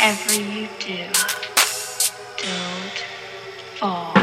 Whatever you do, don't fall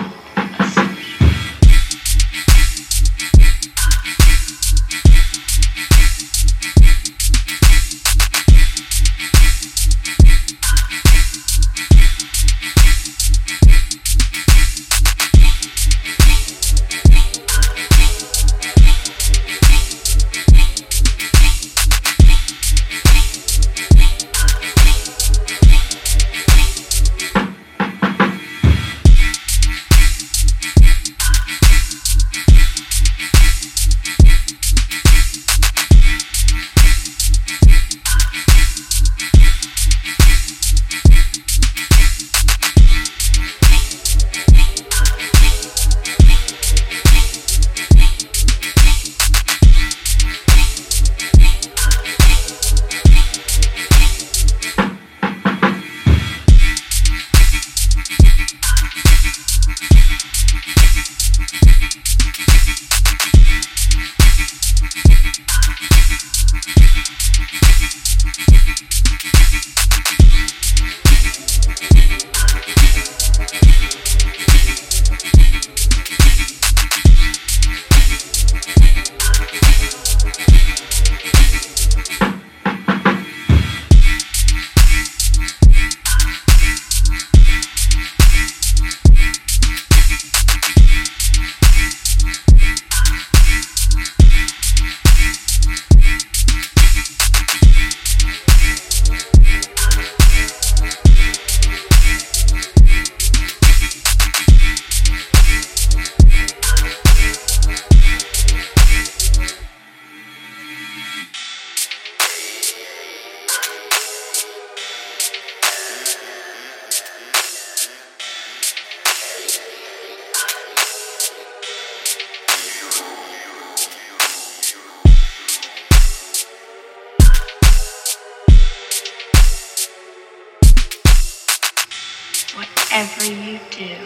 Whatever you do,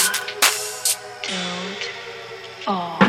don't fall